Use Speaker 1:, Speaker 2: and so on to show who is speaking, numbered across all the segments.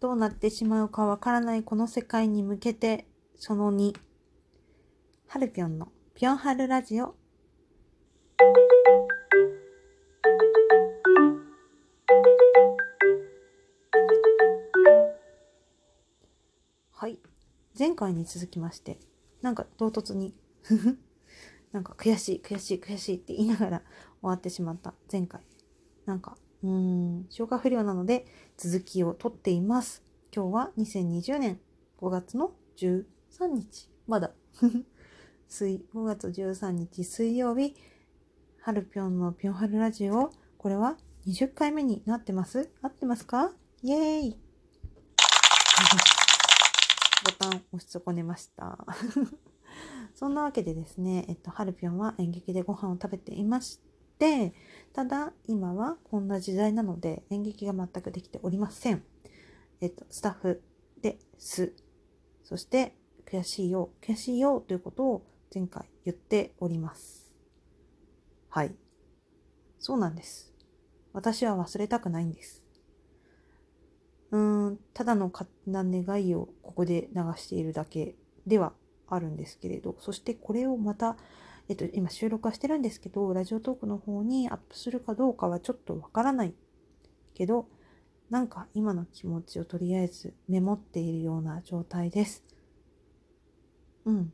Speaker 1: どうなってしまうかわからないこの世界に向けて、その2、ハルピョンのぴょんハルラジオ。はい。前回に続きまして、なんか唐突に なんか悔しい、悔しい、悔しいって言いながら終わってしまった前回。なんか、うん、消化不良なので続きをとっています。今日は2020年5月の13日。まだ 水、5月13日水曜日、はるぴょんのぴょんはるラジオ。これは20回目になってます合ってますか？イエーイ ボタン押し損ねました。そんなわけでですね、えっと、はるぴょんは演劇でご飯を食べていまして、ただ今はこんな時代なので演劇が全くできておりません。えっと、スタッフです。そして悔しいよ、悔しいよということを前回言っております。はい。そうなんです。私は忘れたくないんです。うーん、ただの勝手な願いをここで流しているだけではあるんですけれど、そしてこれをまた、えっと、今収録はしてるんですけど、ラジオトークの方にアップするかどうかはちょっとわからないけど、なんか今の気持ちをとりあえずメモっているような状態です。うん。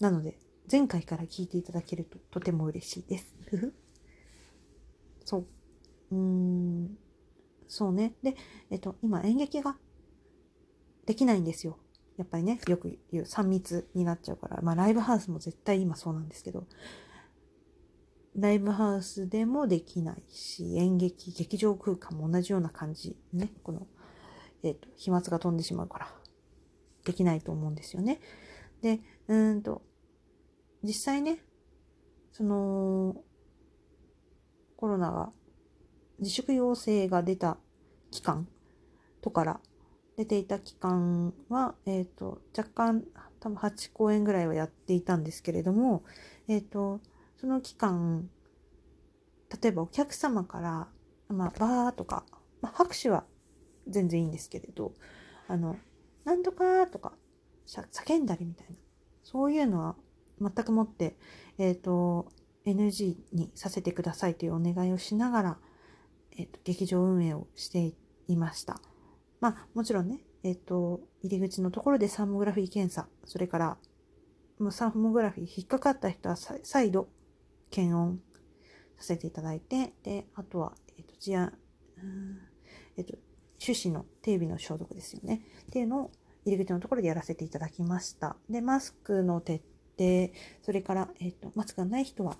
Speaker 1: なので、前回から聞いていただけるととても嬉しいです。そう。うーん。そうね。で、えっと、今演劇ができないんですよ。やっぱりね、よく言う3密になっちゃうから、まあライブハウスも絶対今そうなんですけど、ライブハウスでもできないし、演劇、劇場空間も同じような感じね、この、えっ、ー、と、飛沫が飛んでしまうから、できないと思うんですよね。で、うんと、実際ね、その、コロナが自粛要請が出た期間とから出ていた期間は、え、ー、と、若干、多分8公演ぐらいはやっていたんですけれども、え、ー、と、その期間、例えばお客様から、まあ、バーとか、まあ、拍手は全然いいんですけれど、あの、なんとかとか、叫んだりみたいな、そういうのは全くもって、え、ー、と、NG にさせてくださいというお願いをしながら、えっ、ー、と、劇場運営をしていました。まあ、もちろんね、えっ、と、入り口のところでサーモグラフィー検査、それから、もうサーモグラフィー引っかかった人は再度検温させていただいて、で、あとは、えっ、と、治安、えっ、と、手指の手指の消毒ですよね。っていうのを入り口のところでやらせていただきました。で、マスクの徹底、それから、えっ、と、マスクがない人は、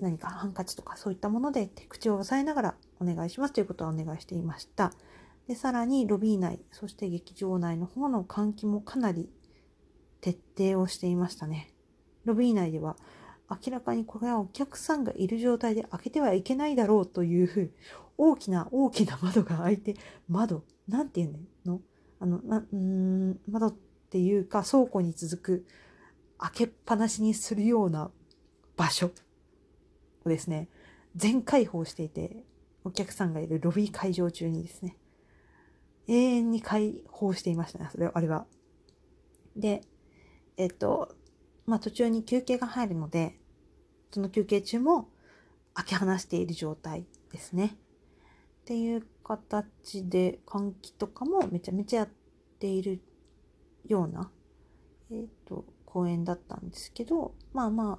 Speaker 1: 何かハンカチとかそういったもので口を押さえながらお願いしますということはお願いしていました。で、さらにロビー内、そして劇場内の方の換気もかなり徹底をしていましたね。ロビー内では明らかにこれはお客さんがいる状態で開けてはいけないだろうという大きな大きな窓が開いて、窓、なんていうのあの、な、うん、窓っていうか倉庫に続く開けっぱなしにするような場所をですね、全開放していて、お客さんがいるロビー会場中にですね、永遠に解放していましたね、それ、あれは。で、えっと、まあ途中に休憩が入るので、その休憩中も開け放している状態ですね。っていう形で換気とかもめちゃめちゃやっているような、えっ、と、公演だったんですけど、まあまあ、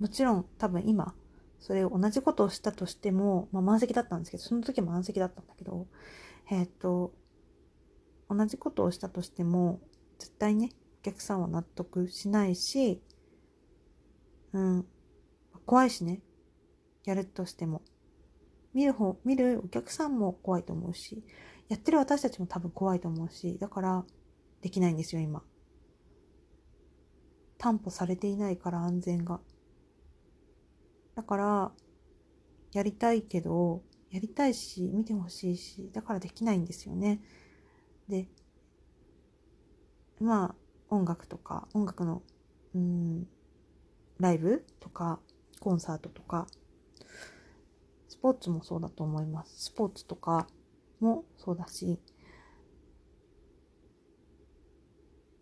Speaker 1: もちろん多分今、それを同じことをしたとしても、まあ満席だったんですけど、その時も満席だったんだけど、えっ、ー、と、同じことをしたとしても、絶対ね、お客さんは納得しないし、うん、怖いしね、やるとしても。見る方、見るお客さんも怖いと思うし、やってる私たちも多分怖いと思うし、だからできないんですよ、今。担保されていないから安全が。だから、やりたいけど、やりたいし、見てほしいし、だからできないんですよね。で、まあ、音楽とか、音楽の、うん、ライブとか、コンサートとか、スポーツもそうだと思います。スポーツとか、もそうだし、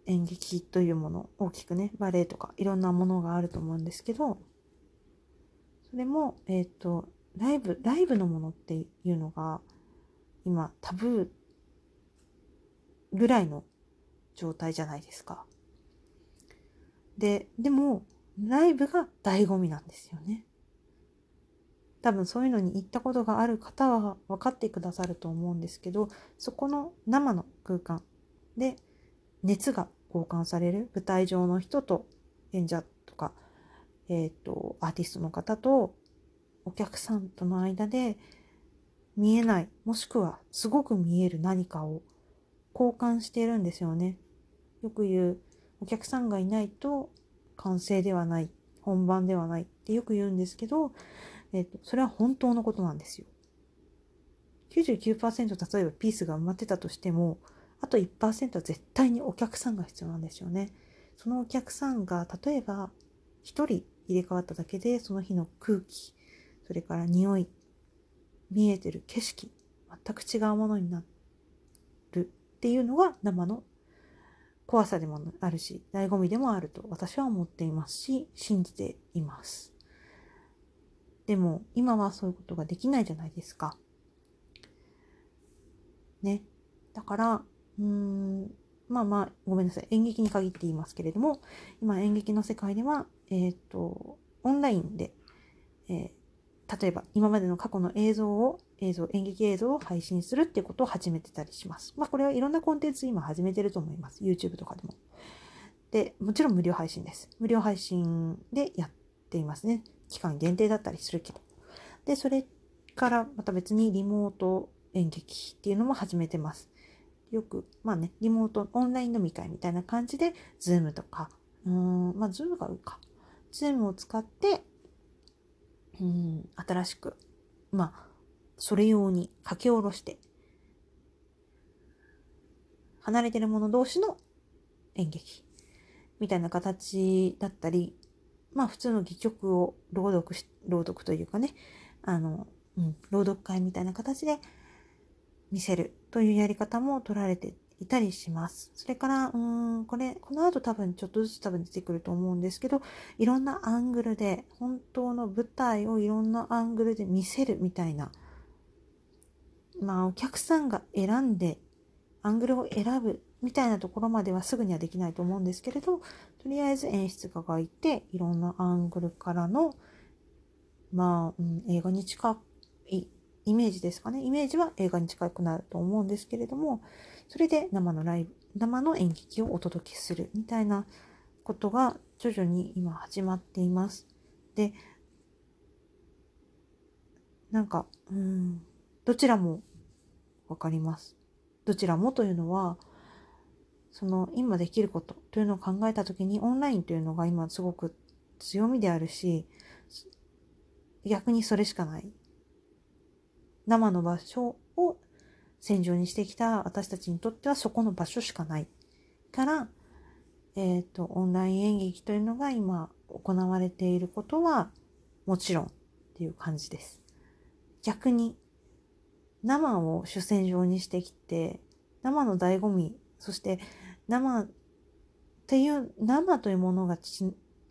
Speaker 1: 演劇というもの、大きくね、バレエとかいろんなものがあると思うんですけど、それも、えっ、ー、と、ライブ、ライブのものっていうのが、今、タブーぐらいの状態じゃないですか。で、でも、ライブが醍醐味なんですよね。多分そういうのに行ったことがある方は分かってくださると思うんですけど、そこの生の空間で熱が交換される舞台上の人と演者とか、えっ、ー、と、アーティストの方とお客さんとの間で見えない、もしくはすごく見える何かを交換しているんですよね。よく言う、お客さんがいないと完成ではない、本番ではないってよく言うんですけど、えっ、と、それは本当のことなんですよ。99%例えばピースが埋まってたとしても、あと1%は絶対にお客さんが必要なんですよね。そのお客さんが例えば1人入れ替わっただけでその日の空気、それから匂い、見えてる景色、全く違うものになるっていうのが生の怖さでもあるし、醍醐味でもあると私は思っていますし、信じています。でも、今はそういうことができないじゃないですか。ね。だから、うん、まあまあ、ごめんなさい。演劇に限って言いますけれども、今演劇の世界では、えっ、ー、と、オンラインで、えー、例えば今までの過去の映像を映像、演劇映像を配信するっていうことを始めてたりします。まあ、これはいろんなコンテンツ今始めてると思います。YouTube とかでも。で、もちろん無料配信です。無料配信でやっていますね。期間限定だったりするけど。で、それからまた別にリモート演劇っていうのも始めてます。よく、まあね、リモート、オンライン飲み会みたいな感じで、ズームとか、うーん、まあ、 Zoom があるか。 Zoom を使って、うん、新しく、まあ、それ用に書き下ろして、離れてる者同士の演劇。みたいな形だったり、まあ普通の戯曲を朗読し、朗読というかね、あの、うん、朗読会みたいな形で見せるというやり方も取られていたりします。それから、うーん、これ、この後多分ちょっとずつ多分出てくると思うんですけど、いろんなアングルで、本当の舞台をいろんなアングルで見せるみたいな、まあお客さんが選んでアングルを選ぶみたいなところまではすぐにはできないと思うんですけれど、とりあえず演出家がいて、いろんなアングルからの、まあ、うん、映画に近いイメージですかね。イメージは映画に近くなると思うんですけれども、それで生のライブ、生の演劇をお届けするみたいなことが徐々に今始まっています。で、なんか、うん、どちらもわかります。どちらもというのは、その今できることというのを考えた時にオンラインというのが今すごく強みであるし、逆にそれしかない。生の場所を戦場にしてきた私たちにとってはそこの場所しかない。から、えっ、ー、と、オンライン演劇というのが今行われていることはもちろんっていう感じです。逆に生を主戦場にしてきて、生の醍醐味、そして生っていう、生というものが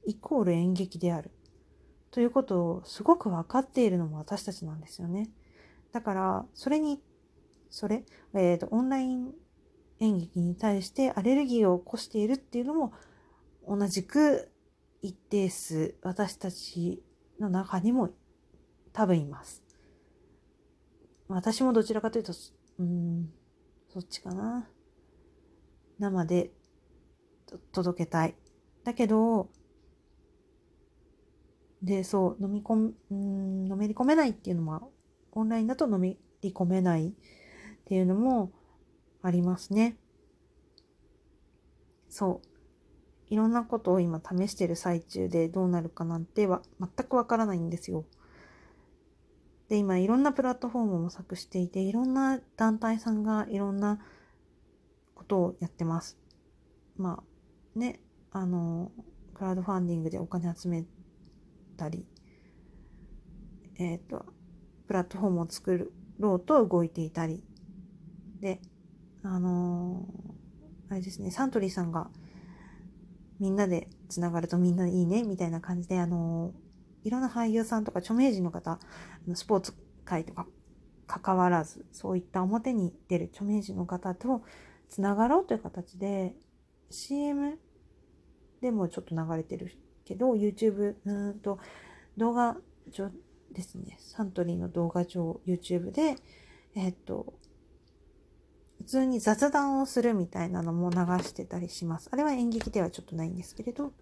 Speaker 1: イコール演劇である。ということをすごく分かっているのも私たちなんですよね。だから、それに、それ、えっ、ー、と、オンライン演劇に対してアレルギーを起こしているっていうのも、同じく一定数私たちの中にも多分います。私もどちらかというと、うん、そっちかな。生で届けたい。だけど、で、そう、飲み込む、うん、のめり込めないっていうのも、オンラインだと飲み込めないっていうのもありますね。そう。いろんなことを今試してる最中でどうなるかなんては全くわからないんですよ。で、今いろんなプラットフォームを模索していて、いろんな団体さんがいろんなことをやってます。まあ、ね、あの、クラウドファンディングでお金集めたり、えっ、ー、と、プラットフォームを作ろうと動いていたり。で、あのー、あれですね、サントリーさんがみんなでつながるとみんないいね、みたいな感じで、あのー、いろんな俳優さんとか著名人の方、スポーツ界とか関わらず、そういった表に出る著名人の方とつながろうという形で、CM でもちょっと流れてるけど、YouTube、うーんと、動画ですね、サントリーの動画上、YouTube で、えっと、普通に雑談をするみたいなのも流してたりします。あれは演劇ではちょっとないんですけれど、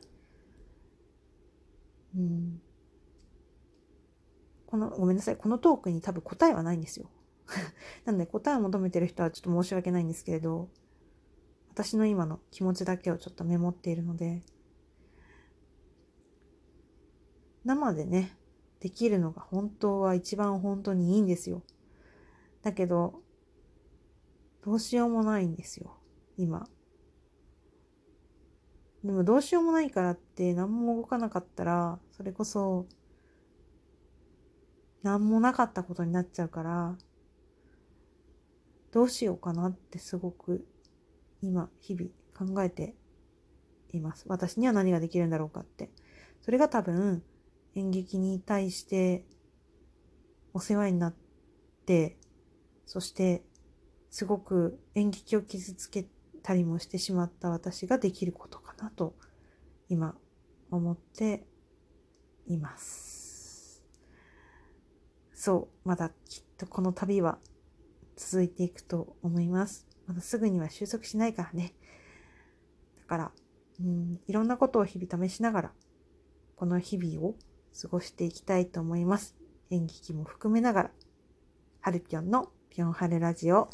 Speaker 1: うん。この、ごめんなさい。このトークに多分答えはないんですよ。なので答えを求めてる人はちょっと申し訳ないんですけれど、私の今の気持ちだけをちょっとメモっているので、生でね、できるのが本当は一番本当にいいんですよ。だけど、どうしようもないんですよ、今。でもどうしようもないからって何も動かなかったら、それこそ、何もなかったことになっちゃうから、どうしようかなってすごく今、日々考えています。私には何ができるんだろうかって。それが多分、演劇に対してお世話になって、そしてすごく演劇を傷つけたりもしてしまった私ができることかなと今思っています。そう、まだきっとこの旅は続いていくと思います。まだすぐには収束しないからね。だから、うん、いろんなことを日々試しながら、この日々を過ごしていきたいと思います。演劇も含めながら、はるぴょんのぴょんはるラジオ